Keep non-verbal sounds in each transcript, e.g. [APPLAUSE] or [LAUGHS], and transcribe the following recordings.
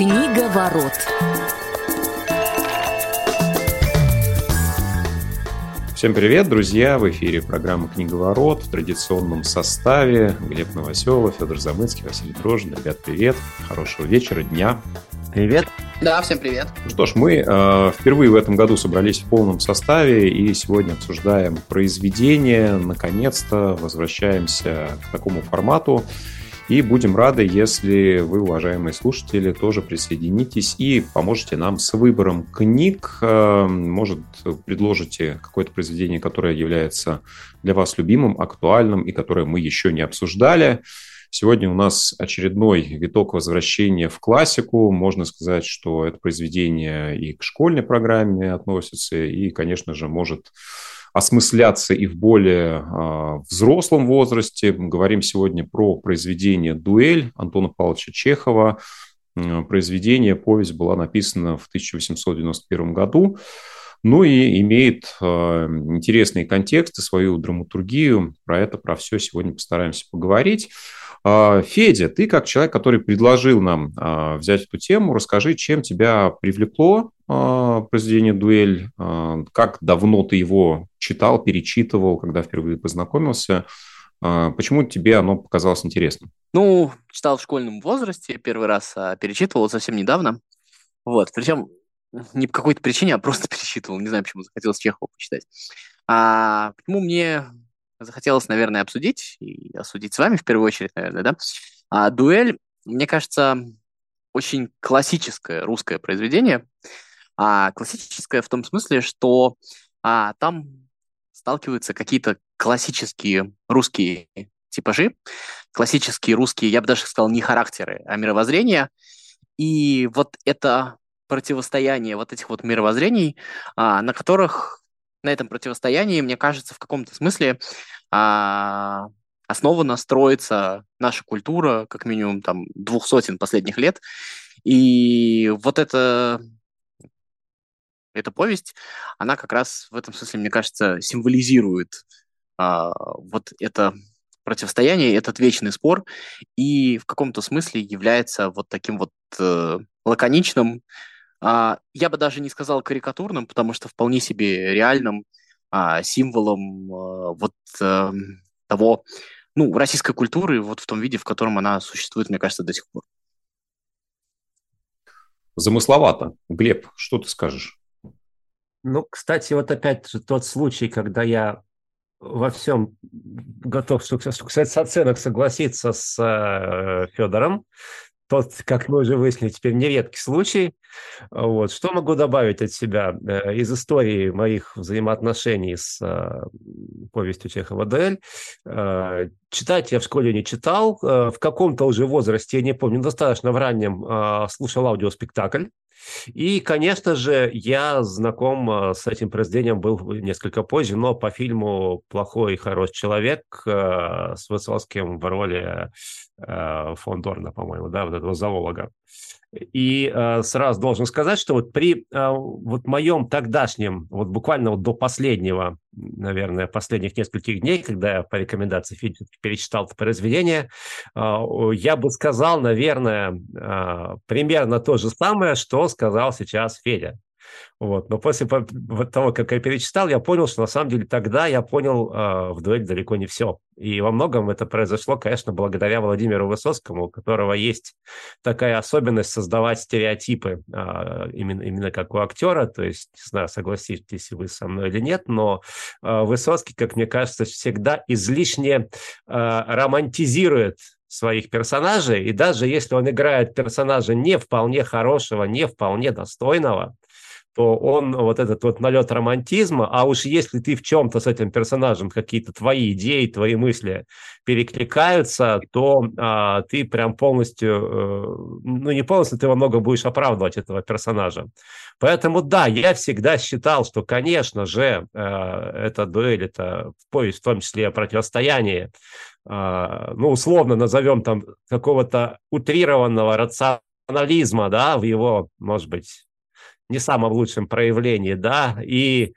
Книга ворот. Всем привет, друзья! В эфире программа «Книговорот» в традиционном составе. Глеб Новоселов, Федор Замыцкий, Василий Дрожжин. Ребят, привет! Хорошего вечера, дня! Привет! Да, всем привет. Ну что ж, мы э, впервые в этом году собрались в полном составе и сегодня обсуждаем произведение. Наконец-то возвращаемся к такому формату. И будем рады, если вы, уважаемые слушатели, тоже присоединитесь и поможете нам с выбором книг. Э, может, предложите какое-то произведение, которое является для вас любимым, актуальным и которое мы еще не обсуждали. Сегодня у нас очередной виток возвращения в классику. Можно сказать, что это произведение и к школьной программе относится, и, конечно же, может осмысляться и в более э, взрослом возрасте. Мы говорим сегодня про произведение «Дуэль» Антона Павловича Чехова. Произведение, повесть была написана в 1891 году. Ну и имеет э, интересные контексты, свою драматургию. Про это, про все сегодня постараемся поговорить. А, Федя, ты как человек, который предложил нам а, взять эту тему, расскажи, чем тебя привлекло а, произведение «Дуэль», как давно ты его читал, перечитывал, когда впервые познакомился, почему тебе оно показалось интересным? Ну, читал в школьном возрасте, первый раз перечитывал совсем недавно, вот, причем не по какой-то причине, а просто [LAUGHS] перечитывал, не знаю, почему захотелось Чехова почитать. А почему мне захотелось, наверное, обсудить и осудить с вами в первую очередь, наверное, да. А дуэль, мне кажется, очень классическое русское произведение. А классическое в том смысле, что а, там сталкиваются какие-то классические русские типажи, классические русские, я бы даже сказал, не характеры, а мировоззрения. И вот это противостояние вот этих вот мировоззрений, а, на которых на этом противостоянии, мне кажется, в каком-то смысле а, основана, строится наша культура, как минимум там двух сотен последних лет. И вот это эта повесть, она как раз в этом смысле, мне кажется, символизирует а, вот это противостояние, этот вечный спор, и в каком-то смысле является вот таким вот э, лаконичным, а, я бы даже не сказал карикатурным, потому что вполне себе реальным а, символом а, вот а, того, ну, российской культуры вот в том виде, в котором она существует, мне кажется, до сих пор. Замысловато. Глеб, что ты скажешь? Ну, кстати, вот опять же тот случай, когда я во всем готов, что, кстати, с оценок согласиться с э, Федором тот, как мы уже выяснили, теперь нередкий случай. Вот. Что могу добавить от себя э, из истории моих взаимоотношений с э, повестью Чехова «Дуэль»? Э, читать я в школе не читал. В каком-то уже возрасте, я не помню, достаточно в раннем, слушал аудиоспектакль. И, конечно же, я знаком с этим произведением был несколько позже, но по фильму «Плохой и хороший человек» с Высоцким в роли фон Дорна, по-моему, да, вот этого зоолога. И э, сразу должен сказать, что вот при э, вот моем тогдашнем, вот буквально вот до последнего, наверное, последних нескольких дней, когда я по рекомендации физически перечитал это произведение, э, я бы сказал, наверное, э, примерно то же самое, что сказал сейчас Федя. Вот. Но после того, как я перечитал, я понял, что на самом деле тогда я понял э, в дуэль далеко не все. И во многом это произошло, конечно, благодаря Владимиру Высоцкому, у которого есть такая особенность создавать стереотипы э, именно, именно как у актера. То есть, не знаю, согласитесь вы со мной или нет, но э, Высоцкий, как мне кажется, всегда излишне э, романтизирует своих персонажей, и даже если он играет персонажа не вполне хорошего, не вполне достойного, то он вот этот вот налет романтизма, а уж если ты в чем-то с этим персонажем какие-то твои идеи, твои мысли перекликаются, то а, ты прям полностью, э, ну не полностью, ты во многом будешь оправдывать этого персонажа. Поэтому да, я всегда считал, что, конечно же, э, эта дуэль, это повесть в том числе о противостоянии, э, ну условно назовем там какого-то утрированного рационализма, да, в его, может быть, не самом лучшем проявлении, да, и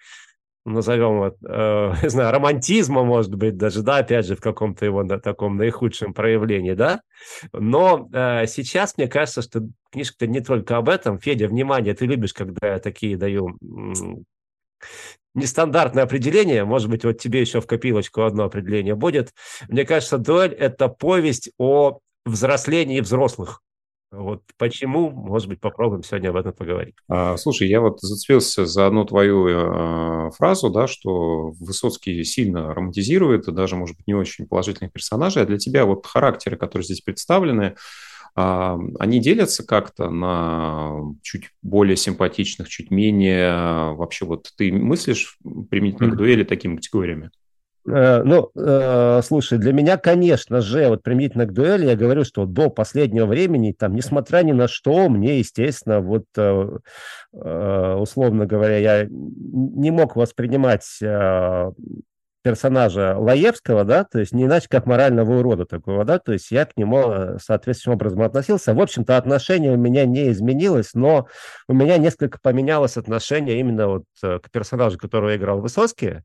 назовем это, э, [LAUGHS] не знаю, романтизма, может быть, даже, да, опять же, в каком-то его да, таком наихудшем проявлении, да. Но э, сейчас мне кажется, что книжка-то не только об этом. Федя, внимание, ты любишь, когда я такие даю нестандартное определение, может быть, вот тебе еще в копилочку одно определение будет. Мне кажется, дуэль – это повесть о взрослении взрослых. Вот почему, может быть, попробуем сегодня об этом поговорить. А, слушай, я вот зацепился за одну твою э, фразу, да, что Высоцкий сильно романтизирует, даже, может быть, не очень положительных персонажей. А для тебя вот характеры, которые здесь представлены, э, они делятся как-то на чуть более симпатичных, чуть менее... Вообще вот ты мыслишь применительно mm-hmm. к дуэли такими категориями? Э, ну, э, слушай, для меня, конечно же, вот применительно к дуэли, я говорю, что до последнего времени, там, несмотря ни на что, мне, естественно, вот, э, условно говоря, я не мог воспринимать персонажа Лаевского, да, то есть не иначе, как морального урода такого, да, то есть я к нему соответствующим образом относился. В общем-то, отношение у меня не изменилось, но у меня несколько поменялось отношение именно вот к персонажу, которого играл Высоцкий,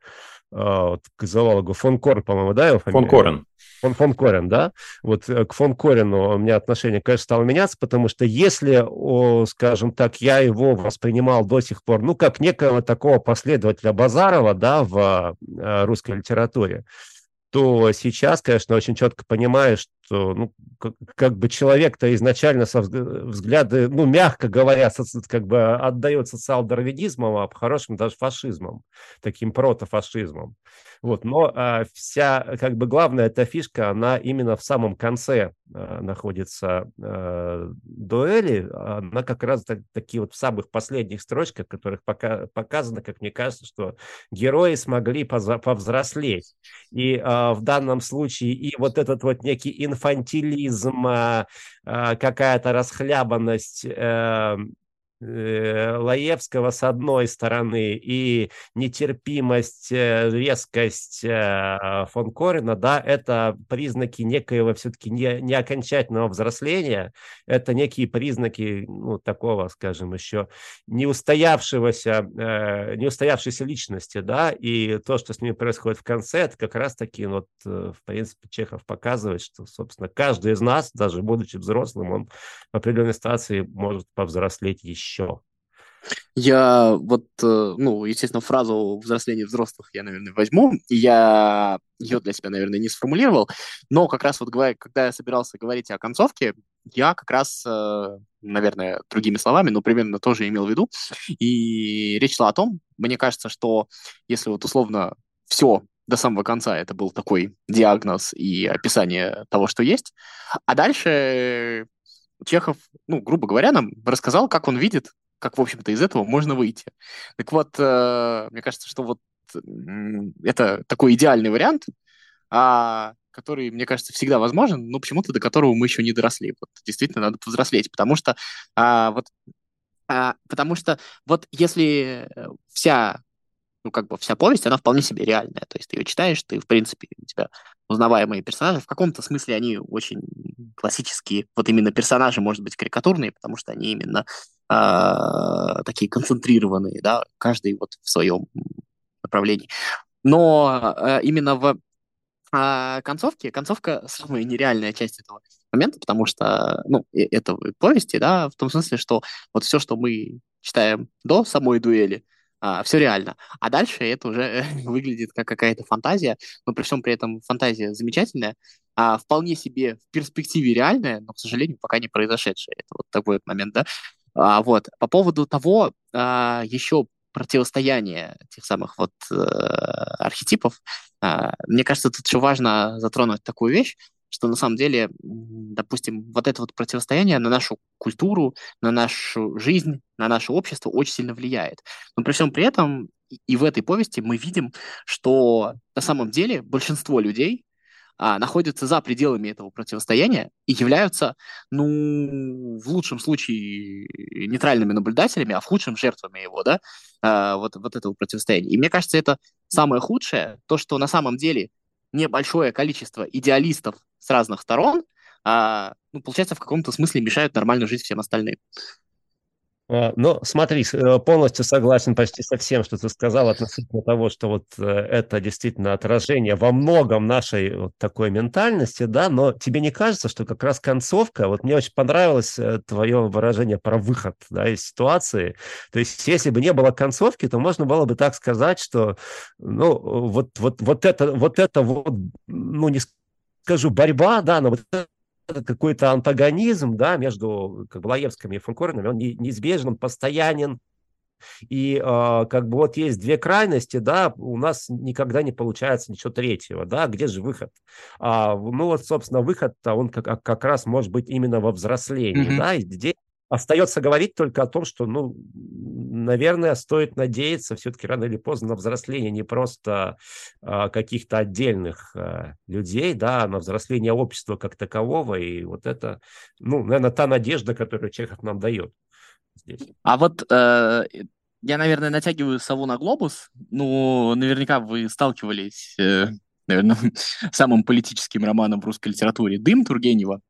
вот, к зоологу фон Корн, по-моему, да, его фамилия? Фон Корен. Фон, фон Корен, да? Вот э, к фон Корину у меня отношение, конечно, стало меняться, потому что если, о, скажем так, я его воспринимал до сих пор, ну, как некого такого последователя Базарова, да, в э, русской литературе, то сейчас, конечно, очень четко понимаешь, что ну, как, как бы человек-то изначально со взгляды, ну, мягко говоря, соци, как бы отдает социал-дарвинизмом, а по-хорошему даже фашизмом, таким протофашизмом. Вот, но а, вся, как бы главная эта фишка, она именно в самом конце а, находится а, дуэли, она как раз так, такие вот в самых последних строчках, которых пока, показано, как мне кажется, что герои смогли повзрослеть. И а, в данном случае и вот этот вот некий инфантилизм, а, а, какая-то расхлябанность Э, Лаевского с одной стороны и нетерпимость, э, резкость э, фон Корина, да, это признаки некоего все-таки не, не окончательного взросления, это некие признаки, ну, такого, скажем, еще не устоявшегося, не устоявшейся личности, да, и то, что с ними происходит в конце, это как раз-таки, вот, в принципе, Чехов показывает, что, собственно, каждый из нас, даже будучи взрослым, он в определенной ситуации может повзрослеть еще еще? Я вот, э, ну, естественно, фразу взросления взрослых я, наверное, возьму. И я ее для себя, наверное, не сформулировал. Но как раз вот, когда я собирался говорить о концовке, я как раз, э, наверное, другими словами, но примерно тоже имел в виду. И речь шла о том, мне кажется, что если вот условно все до самого конца это был такой диагноз и описание того, что есть, а дальше Чехов, ну, грубо говоря, нам рассказал, как он видит, как, в общем-то, из этого можно выйти. Так вот, э, мне кажется, что вот это такой идеальный вариант, а, который, мне кажется, всегда возможен, но почему-то до которого мы еще не доросли. Вот действительно надо повзрослеть, потому что а, вот а, потому что вот если вся ну, как бы вся повесть, она вполне себе реальная. То есть ты ее читаешь, ты, в принципе, у тебя узнаваемые персонажи. В каком-то смысле они очень классические. Вот именно персонажи, может быть, карикатурные, потому что они именно э, такие концентрированные, да, каждый вот в своем направлении. Но э, именно в э, концовке, концовка самая нереальная часть этого момента, потому что, ну, это повести, да, в том смысле, что вот все, что мы читаем до самой дуэли, а, все реально. А дальше это уже [LAUGHS] выглядит как какая-то фантазия, но при всем при этом фантазия замечательная, а, вполне себе в перспективе реальная, но, к сожалению, пока не произошедшая. Это вот такой вот момент, да. А, вот. По поводу того, а, еще противостояние тех самых вот э, архетипов, э, мне кажется, тут еще важно затронуть такую вещь, что на самом деле, допустим, вот это вот противостояние на нашу культуру, на нашу жизнь, на наше общество очень сильно влияет. Но при всем при этом и в этой повести мы видим, что на самом деле большинство людей а, находятся за пределами этого противостояния и являются, ну, в лучшем случае нейтральными наблюдателями, а в худшем жертвами его, да, а, вот, вот этого противостояния. И мне кажется, это самое худшее, то, что на самом деле небольшое количество идеалистов с разных сторон, а, ну, получается, в каком-то смысле мешают нормально жить всем остальным. Ну, смотри, э, полностью согласен почти со всем, что ты сказал относительно того, что вот э, это действительно отражение во многом нашей вот такой ментальности, да, но тебе не кажется, что как раз концовка, вот мне очень понравилось э, твое выражение про выход, да, из ситуации, то есть если бы не было концовки, то можно было бы так сказать, что, ну, вот, вот, вот это, вот это вот, ну, не скажу борьба, да, но вот какой-то антагонизм да, между как бы, Лаевским и Фанкорном, он неизбежен, постоянен, и э, как бы вот есть две крайности, да, у нас никогда не получается ничего третьего, да, где же выход? А, ну вот, собственно, выход-то он как, как раз может быть именно во взрослении, mm-hmm. да, и здесь Остается говорить только о том, что, ну, наверное, стоит надеяться все-таки рано или поздно на взросление не просто а, каких-то отдельных а, людей, да, а на взросление общества как такового. И вот это, ну, наверное, та надежда, которую Чехов нам дает здесь. А вот э, я, наверное, натягиваю сову на глобус. Ну, наверняка вы сталкивались, э, наверное, [LAUGHS] самым политическим романом в русской литературе «Дым» Тургенева.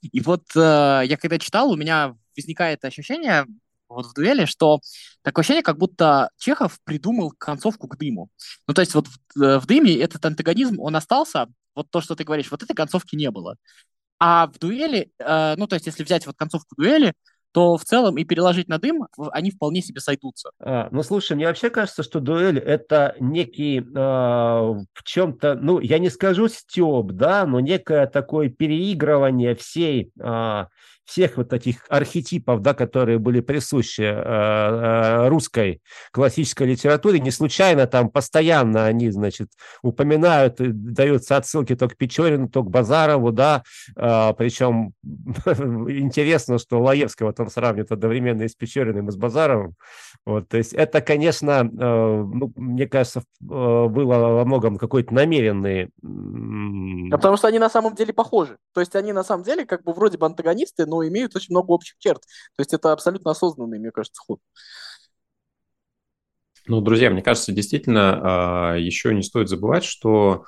И вот э, я когда читал, у меня возникает ощущение вот в дуэли, что такое ощущение, как будто Чехов придумал концовку к дыму. Ну, то есть вот в, э, в дыме этот антагонизм, он остался, вот то, что ты говоришь, вот этой концовки не было. А в дуэли, э, ну, то есть если взять вот концовку дуэли, то в целом и переложить на дым они вполне себе сойдутся. А, ну, слушай, мне вообще кажется, что дуэль – это некий э, в чем-то, ну, я не скажу стёб, да, но некое такое переигрывание всей э, всех вот таких архетипов, да, которые были присущи э, э, русской классической литературе, не случайно там постоянно они, значит, упоминают, даются отсылки то к Печорину, то к Базарову, да, э, причем [LAUGHS] интересно, что Лаевского там сравнивают одновременно и с Печориным, и с Базаровым, вот, то есть это, конечно, э, ну, мне кажется, э, было во многом какой-то намеренный... Потому что они на самом деле похожи, то есть они на самом деле как бы вроде бы антагонисты, но имеют очень много общих черт. То есть это абсолютно осознанный, мне кажется, ход. Ну, друзья, мне кажется, действительно, а, еще не стоит забывать, что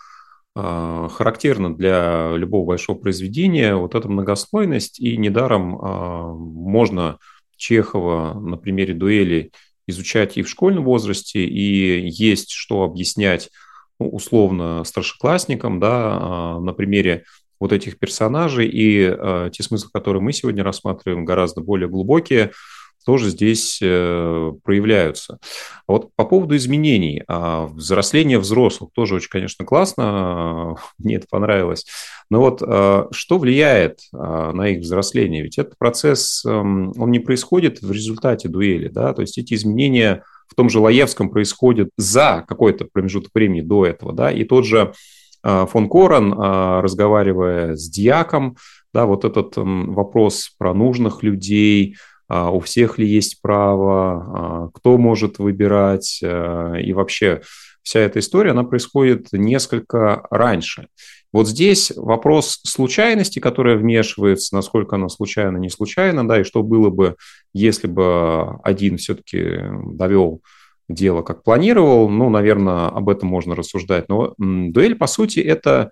а, характерно для любого большого произведения вот эта многослойность, и недаром а, можно Чехова на примере дуэли изучать и в школьном возрасте, и есть что объяснять ну, условно старшеклассникам, да, на примере вот этих персонажей, и э, те смыслы, которые мы сегодня рассматриваем, гораздо более глубокие, тоже здесь э, проявляются. А вот по поводу изменений, э, взросление взрослых тоже очень, конечно, классно, [LAUGHS] мне это понравилось. Но вот э, что влияет э, на их взросление? Ведь этот процесс, э, он не происходит в результате дуэли, да, то есть эти изменения в том же Лаевском происходят за какой-то промежуток времени до этого, да, и тот же фон Корен, а, разговаривая с Дьяком, да, вот этот вопрос про нужных людей, а, у всех ли есть право, кто может выбирать, и вообще вся эта история, она происходит несколько раньше. Вот здесь вопрос случайности, которая вмешивается, насколько она случайно, не случайно, да, и что было бы, если бы один все-таки довел дело, как планировал. Ну, наверное, об этом можно рассуждать. Но дуэль, по сути, это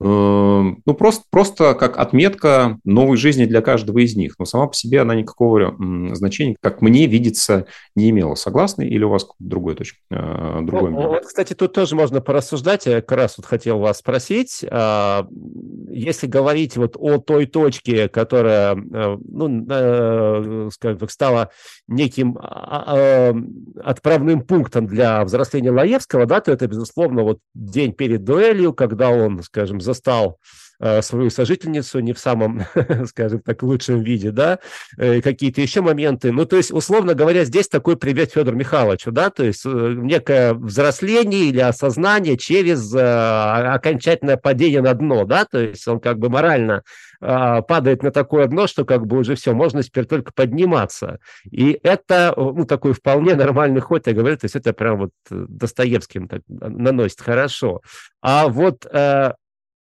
ну, просто, просто как отметка новой жизни для каждого из них. Но сама по себе она никакого значения, как мне видится, не имела. Согласны или у вас другой точка? Э, другой ну, вот, кстати, тут тоже можно порассуждать. Я как раз вот хотел вас спросить. А, если говорить вот о той точке, которая, э, ну, э, скажем так, стала неким а, а, отправным пунктом для взросления Лаевского, да, то это, безусловно, вот день перед дуэлью, когда он, скажем, застал э, свою сожительницу не в самом, [LAUGHS] скажем так, лучшем виде, да, э, какие-то еще моменты. Ну, то есть, условно говоря, здесь такой привет Федору Михайловичу, да, то есть э, некое взросление или осознание через окончательное падение на дно, да, то есть он как бы морально падает на такое дно, что как бы уже все, можно теперь только подниматься. И это, ну, такой вполне нормальный ход, я говорю, то есть это прям вот Достоевским так наносит хорошо. А вот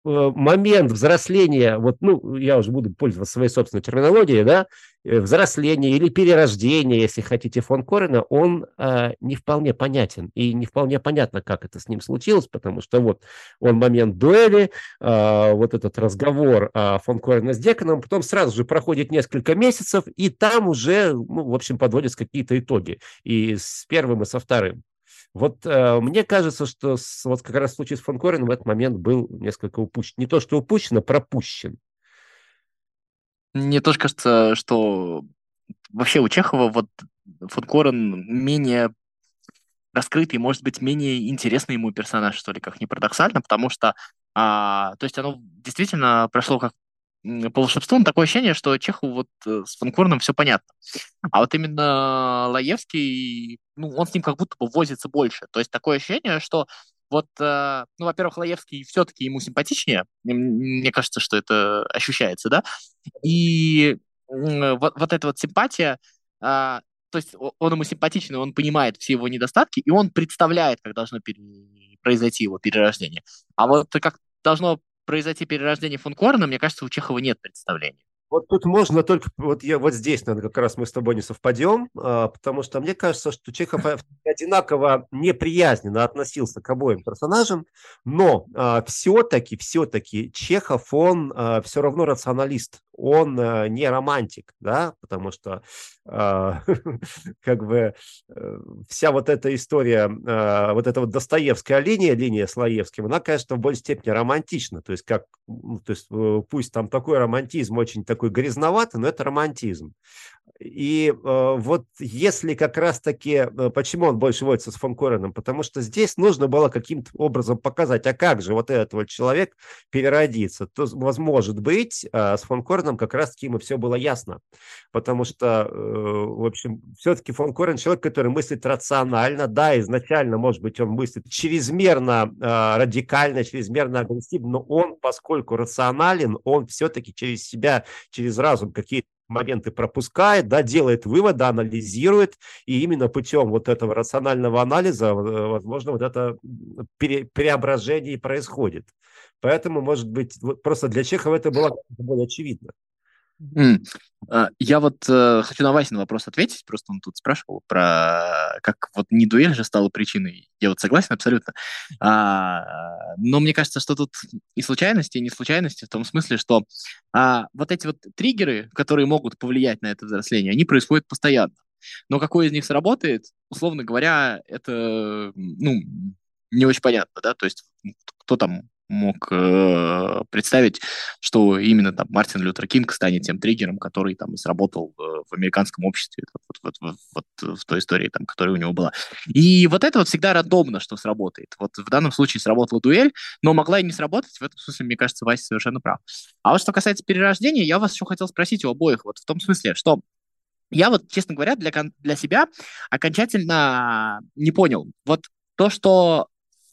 момент взросления, вот, ну, я уже буду пользоваться своей собственной терминологией, да, э, взросления или перерождения, если хотите, фон Корена, он э, не вполне понятен. И не вполне понятно, как это с ним случилось, потому что вот он момент дуэли, э, вот этот разговор э, фон Корена с Деканом, потом сразу же проходит несколько месяцев, и там уже, ну, в общем, подводятся какие-то итоги. И с первым, и со вторым. Вот э, мне кажется, что с, вот как раз в случае с Фонкорином в этот момент был несколько упущен. Не то, что упущен, а пропущен. Мне тоже кажется, что вообще у Чехова вот Фонкорен менее раскрытый, может быть, менее интересный ему персонаж, что ли, как ни парадоксально, потому что, а, то есть оно действительно прошло как по волшебству, такое ощущение, что Чеху вот э, с Фанкурном все понятно. А вот именно Лаевский, ну, он с ним как будто бы возится больше. То есть такое ощущение, что вот, э, ну, во-первых, Лаевский все-таки ему симпатичнее. Мне кажется, что это ощущается, да? И вот, вот эта вот симпатия, а, то есть он ему симпатичен, он понимает все его недостатки, и он представляет, как должно пере... произойти его перерождение. А вот как должно произойти перерождение фон Корна, мне кажется, у Чехова нет представления. Вот тут можно только, вот, я, вот здесь, наверное, как раз мы с тобой не совпадем, а, потому что мне кажется, что Чехов [LAUGHS] одинаково неприязненно относился к обоим персонажам, но а, все-таки, все-таки Чехов, он а, все равно рационалист, он а, не романтик, да, потому что а, [LAUGHS] как бы э, вся вот эта история, а, вот эта вот Достоевская линия, линия с Лаевским, она, конечно, в большей степени романтична, то есть как, то есть э, пусть там такой романтизм очень такой грязноватый, но это романтизм. И э, вот если как раз-таки, э, почему он больше водится с фон Кореном, потому что здесь нужно было каким-то образом показать, а как же вот этот вот человек переродится. То, возможно быть, э, с фон Кореном как раз-таки ему все было ясно, потому что, э, в общем, все-таки фон Корен человек, который мыслит рационально, да, изначально, может быть, он мыслит чрезмерно э, радикально, чрезмерно агрессивно, но он, поскольку рационален, он все-таки через себя, через разум какие-то моменты пропускает, да, делает выводы, анализирует, и именно путем вот этого рационального анализа, э, возможно, вот это пере, преображение происходит. Поэтому, может быть, вот просто для Чехова это было более очевидно. Mm. Я вот э, хочу на Васин вопрос ответить, просто он тут спрашивал про как вот не дуэль же стала причиной. Я вот согласен абсолютно. А, но мне кажется, что тут и случайности, и не случайности в том смысле, что а, вот эти вот триггеры, которые могут повлиять на это взросление, они происходят постоянно. Но какой из них сработает, условно говоря, это ну, не очень понятно, да, то есть кто там мог э, представить, что именно там Мартин Лютер Кинг станет тем триггером, который там сработал э, в американском обществе, вот, вот, вот, вот в той истории, там, которая у него была. И вот это вот всегда рандомно, что сработает. Вот в данном случае сработала дуэль, но могла и не сработать. В этом смысле, мне кажется, Вася совершенно прав. А вот что касается перерождения, я вас еще хотел спросить у обоих, вот в том смысле, что я вот, честно говоря, для, для себя окончательно не понял. Вот то, что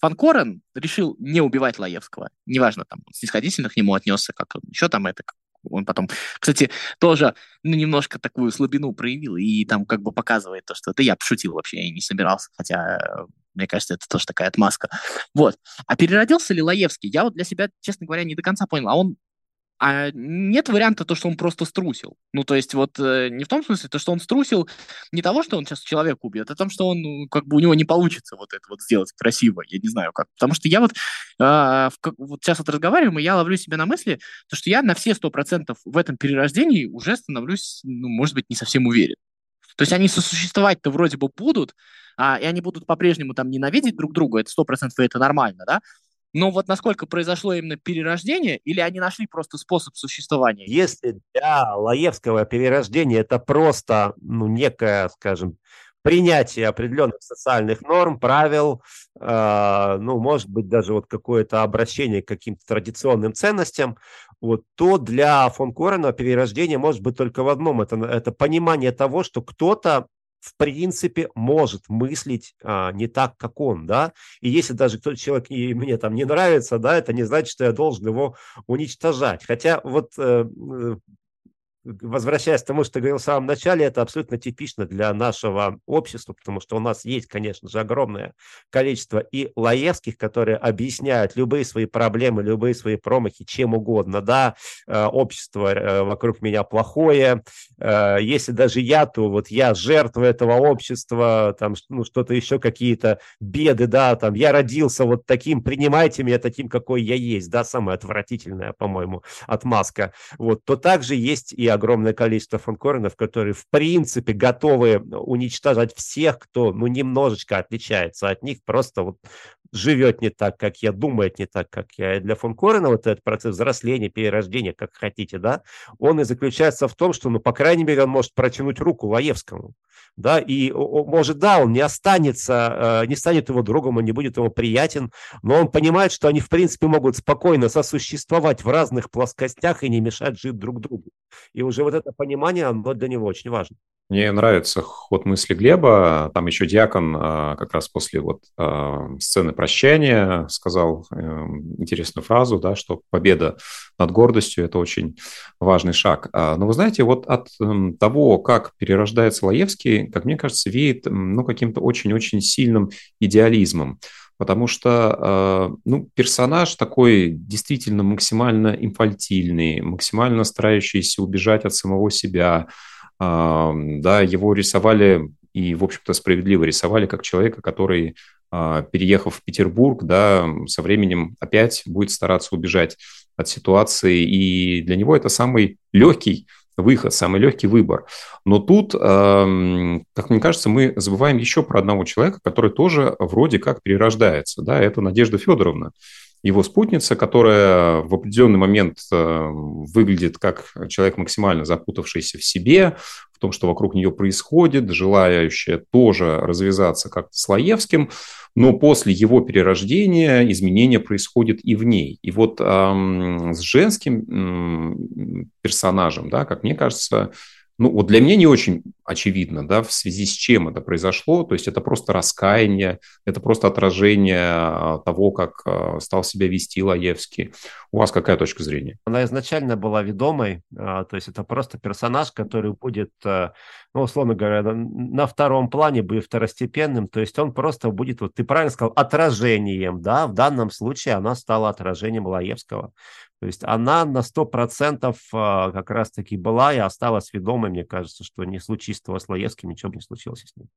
Фан Корен решил не убивать Лаевского. Неважно, там, снисходительно к нему отнесся, как он еще там это, он потом, кстати, тоже ну, немножко такую слабину проявил и там как бы показывает то, что это я пошутил вообще, я не собирался, хотя мне кажется, это тоже такая отмазка. Вот. А переродился ли Лаевский? Я вот для себя, честно говоря, не до конца понял. А он а нет варианта то, что он просто струсил. Ну, то есть вот э, не в том смысле, то, что он струсил не того, что он сейчас человека убьет, а том, что он, ну, как бы у него не получится вот это вот сделать красиво. Я не знаю как. Потому что я вот, э, в, вот сейчас вот разговариваем, и я ловлю себя на мысли, то, что я на все сто процентов в этом перерождении уже становлюсь, ну, может быть, не совсем уверен. То есть они сосуществовать-то вроде бы будут, а, и они будут по-прежнему там ненавидеть друг друга, это сто процентов, это нормально, да, но вот насколько произошло именно перерождение, или они нашли просто способ существования? Если для Лаевского перерождение это просто ну, некое, скажем, принятие определенных социальных норм, правил, э, ну, может быть, даже вот какое-то обращение к каким-то традиционным ценностям, вот, то для фон Корена перерождение может быть только в одном. Это, это понимание того, что кто-то в принципе может мыслить а, не так, как он, да, и если даже кто-то человек и мне там не нравится, да, это не значит, что я должен его уничтожать. Хотя вот э, возвращаясь к тому, что ты говорил в самом начале, это абсолютно типично для нашего общества, потому что у нас есть, конечно же, огромное количество и Лаевских, которые объясняют любые свои проблемы, любые свои промахи чем угодно. Да, э, общество э, вокруг меня плохое, э, если даже я, то вот я жертва этого общества, там ну, что-то еще, какие-то беды, да, там я родился вот таким, принимайте меня таким, какой я есть, да, самое отвратительное, по-моему, отмазка. Вот, то также есть и огромное количество фанкоренов, которые в принципе готовы уничтожать всех, кто ну немножечко отличается от них, просто вот живет не так, как я, думает не так, как я. И для фон Корена вот этот процесс взросления, перерождения, как хотите, да, он и заключается в том, что, ну, по крайней мере, он может протянуть руку Лаевскому, да, и, может, да, он не останется, э, не станет его другом, он не будет ему приятен, но он понимает, что они, в принципе, могут спокойно сосуществовать в разных плоскостях и не мешать жить друг другу. И уже вот это понимание, оно для него очень важно. Мне нравится ход мысли Глеба. Там еще Диакон а, как раз после вот а, сцены прощания сказал эм, интересную фразу, да, что победа над гордостью – это очень важный шаг. А, но вы знаете, вот от эм, того, как перерождается Лаевский, как мне кажется, веет ну, каким-то очень-очень сильным идеализмом потому что ну, персонаж такой действительно максимально инфальтильный, максимально старающийся убежать от самого себя, да, его рисовали и, в общем-то, справедливо рисовали как человека, который, а, переехав в Петербург, да, со временем опять будет стараться убежать от ситуации, и для него это самый легкий выход, самый легкий выбор. Но тут, как мне кажется, мы забываем еще про одного человека, который тоже вроде как перерождается, да, это Надежда Федоровна его спутница, которая в определенный момент э, выглядит как человек максимально запутавшийся в себе, в том, что вокруг нее происходит, желающая тоже развязаться как-то с но после его перерождения изменения происходят и в ней. И вот эм, с женским эм, персонажем, да, как мне кажется, ну, вот для меня не очень очевидно, да, в связи с чем это произошло. То есть это просто раскаяние, это просто отражение а, того, как а, стал себя вести Лаевский. У вас какая точка зрения? Она изначально была ведомой, а, то есть это просто персонаж, который будет, ну, условно говоря, на втором плане, будет второстепенным, то есть он просто будет, вот ты правильно сказал, отражением, да, в данном случае она стала отражением Лаевского. То есть она на 100% а, как раз-таки была и осталась ведомой. Мне кажется, что не случись с Лаевским, ничего бы не случилось с ним.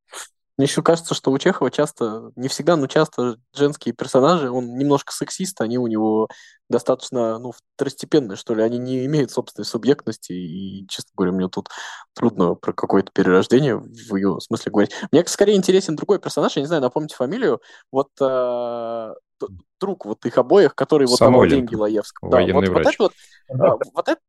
Мне еще кажется, что у Чехова часто, не всегда, но часто женские персонажи, он немножко сексист, они у него достаточно, ну, второстепенные, что ли, они не имеют собственной субъектности, и, честно говоря, мне тут трудно про какое-то перерождение в ее смысле говорить. Мне скорее интересен другой персонаж, я не знаю, напомните фамилию, вот э, друг вот их обоих, который вот давал деньги Лаевскому. Да, вот, вот, это вот, а, вот это,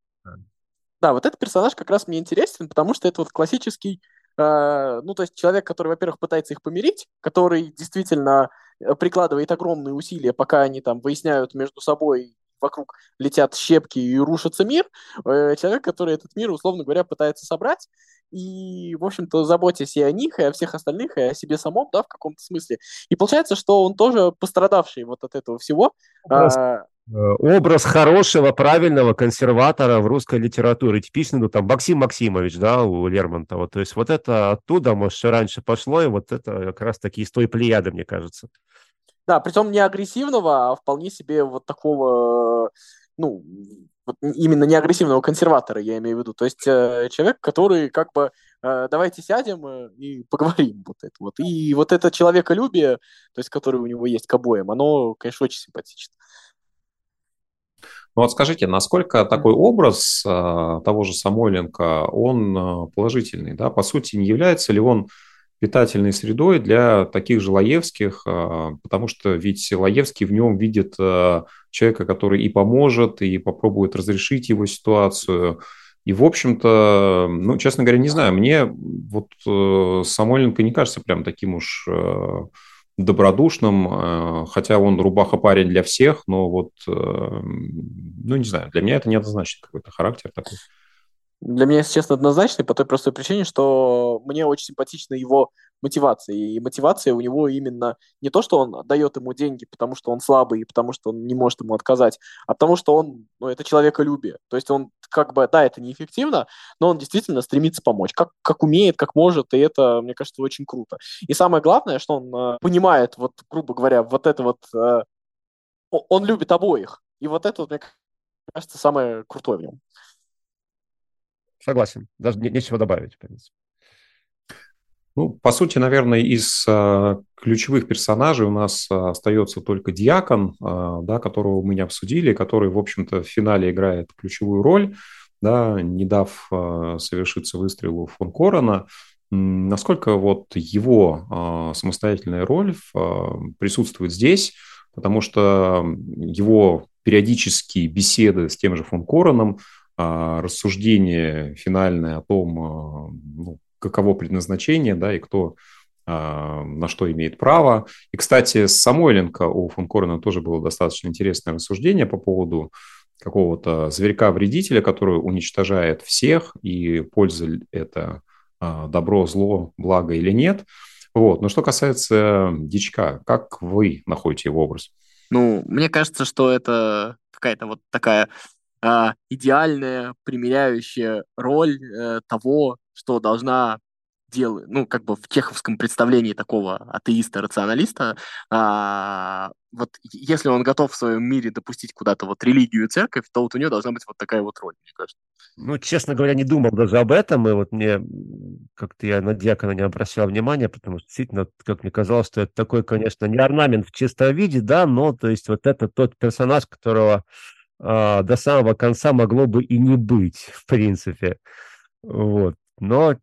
да, вот этот персонаж как раз мне интересен, потому что это вот классический, э, ну, то есть человек, который, во-первых, пытается их помирить, который действительно э, прикладывает огромные усилия, пока они там выясняют между собой вокруг летят щепки и рушится мир, э, человек, который этот мир, условно говоря, пытается собрать, и, в общем-то, заботясь и о них, и о всех остальных, и о себе самом, да, в каком-то смысле. И получается, что он тоже пострадавший вот от этого всего. Образ, а... Э, образ хорошего, правильного консерватора в русской литературе. Типичный, ну, там, Максим Максимович, да, у Лермонтова. То есть вот это оттуда, может, все раньше пошло, и вот это как раз-таки из той плеяды, мне кажется. Да, притом не агрессивного, а вполне себе вот такого, ну, вот именно не агрессивного консерватора, я имею в виду. То есть э, человек, который как бы э, давайте сядем э, и поговорим вот это вот. И вот это человеколюбие, то есть которое у него есть к обоим, оно, конечно, очень симпатично. Ну вот скажите, насколько такой образ э, того же Самойленко, он э, положительный, да? По сути, не является ли он питательной средой для таких же Лаевских, а, потому что ведь Лаевский в нем видит а, человека, который и поможет, и попробует разрешить его ситуацию. И, в общем-то, ну, честно говоря, не знаю, мне вот э, Самойленко не кажется прям таким уж э, добродушным, э, хотя он рубаха парень для всех, но вот, ну, не знаю, для меня это неоднозначный какой-то характер такой. Для меня, если честно, однозначный по той простой причине, что мне очень симпатична его мотивация. И мотивация у него именно не то, что он дает ему деньги, потому что он слабый, и потому что он не может ему отказать, а потому что он, ну, это человеколюбие. То есть он как бы, да, это неэффективно, но он действительно стремится помочь, как, как умеет, как может, и это, мне кажется, очень круто. И самое главное, что он э, понимает, вот, грубо говоря, вот это вот, э, он любит обоих. И вот это, мне кажется, самое крутое в нем. Согласен. Даже не, нечего добавить, в принципе. Ну, по сути, наверное, из э, ключевых персонажей у нас э, остается только Диакон, э, да, которого мы не обсудили, который, в общем-то, в финале играет ключевую роль, да, не дав э, совершиться выстрелу фон Корона. Насколько вот его э, самостоятельная роль э, присутствует здесь, потому что его периодические беседы с тем же фон Короном, рассуждение финальное о том, э, ну, каково предназначение, да, и кто а, на что имеет право. И, кстати, с Самойленко у фон Корена тоже было достаточно интересное рассуждение по поводу какого-то зверька-вредителя, который уничтожает всех, и польза это а, добро, зло, благо или нет. Вот. Но что касается дичка, как вы находите его образ? Ну, мне кажется, что это какая-то вот такая а, идеальная, примеряющая роль э, того, что должна делать, ну, как бы в чеховском представлении такого атеиста-рационалиста, а, вот если он готов в своем мире допустить куда-то вот религию и церковь, то вот у него должна быть вот такая вот роль, мне кажется. Ну, честно говоря, не думал даже об этом, и вот мне как-то я на Дьякона не обращал внимания, потому что действительно, как мне казалось, что это такой, конечно, не орнамент в чистом виде, да, но то есть вот это тот персонаж, которого а, до самого конца могло бы и не быть, в принципе. Вот. Но,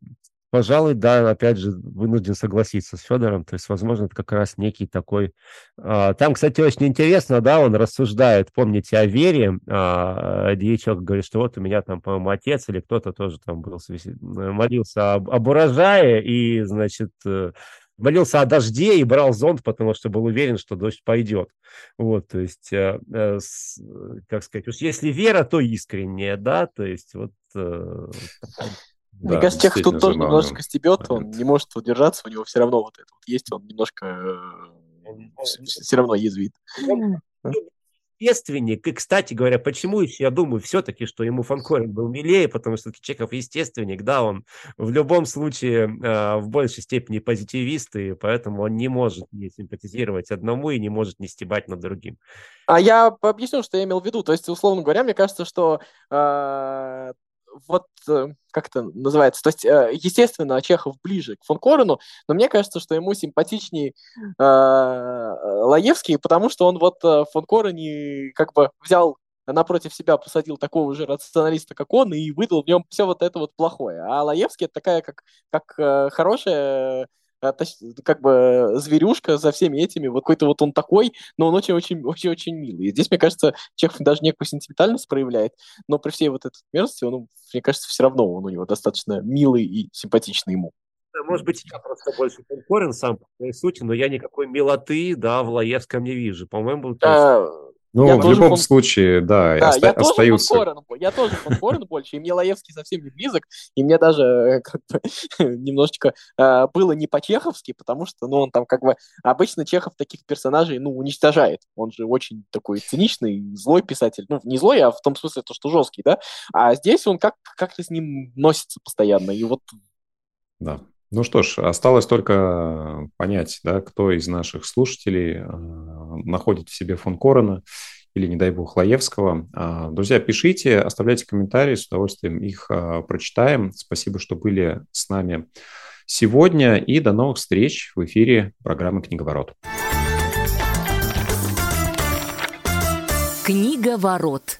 пожалуй, да, опять же, вынужден согласиться с Федором. То есть, возможно, это как раз некий такой... А, там, кстати, очень интересно, да, он рассуждает, помните, о вере. А, Дьячок говорит, что вот у меня там, по-моему, отец или кто-то тоже там был, молился об, об урожае, и, значит, э, молился о дожде и брал зонт, потому что был уверен, что дождь пойдет. Вот, то есть, э, э, с, как сказать, уж если вера, то искренняя, да, то есть вот... Э, мне да, кажется, Чехов тут тоже немножечко стебет, он не может удержаться, у него все равно вот это вот есть, он немножко э, все равно язвит естественник. И, кстати говоря, почему еще я думаю все-таки, что ему Фанкорин был милее, потому что Чехов естественник, да, он в любом случае э, в большей степени позитивист, и поэтому он не может не симпатизировать одному и не может не стебать над другим. А я объясню, что я имел в виду. То есть, условно говоря, мне кажется, что э, вот э, как это называется, то есть, э, естественно, Чехов ближе к фон Корену, но мне кажется, что ему симпатичнее э, Лаевский, потому что он вот э, фон Корене как бы взял напротив себя посадил такого же рационалиста, как он, и выдал в нем все вот это вот плохое. А Лаевский это такая, как, как хорошая как бы зверюшка за всеми этими, вот какой-то вот он такой, но он очень-очень-очень милый. И здесь, мне кажется, Чехов даже некую сентиментальность проявляет, но при всей вот этой мерзости, он, мне кажется, все равно он у него достаточно милый и симпатичный ему. Может быть, я просто больше конкурен сам по своей сути, но я никакой милоты, да, в Лаевском не вижу. По-моему, а, ну, я в любом фон... случае, да, да оста- я остаются... Тоже фон я тоже фон [LAUGHS] больше, и мне Лаевский совсем не близок, и мне даже э, как бы, [LAUGHS] немножечко э, было не по-чеховски, потому что, ну, он там как бы... Обычно Чехов таких персонажей, ну, уничтожает. Он же очень такой циничный, злой писатель. Ну, не злой, а в том смысле, то, что жесткий, да? А здесь он как- как-то с ним носится постоянно, и вот... Да, ну что ж, осталось только понять, да, кто из наших слушателей э, находит в себе фон Корона или, не дай бог, Лаевского. Э, друзья, пишите, оставляйте комментарии, с удовольствием их э, прочитаем. Спасибо, что были с нами сегодня, и до новых встреч в эфире программы «Книговорот». Книговорот.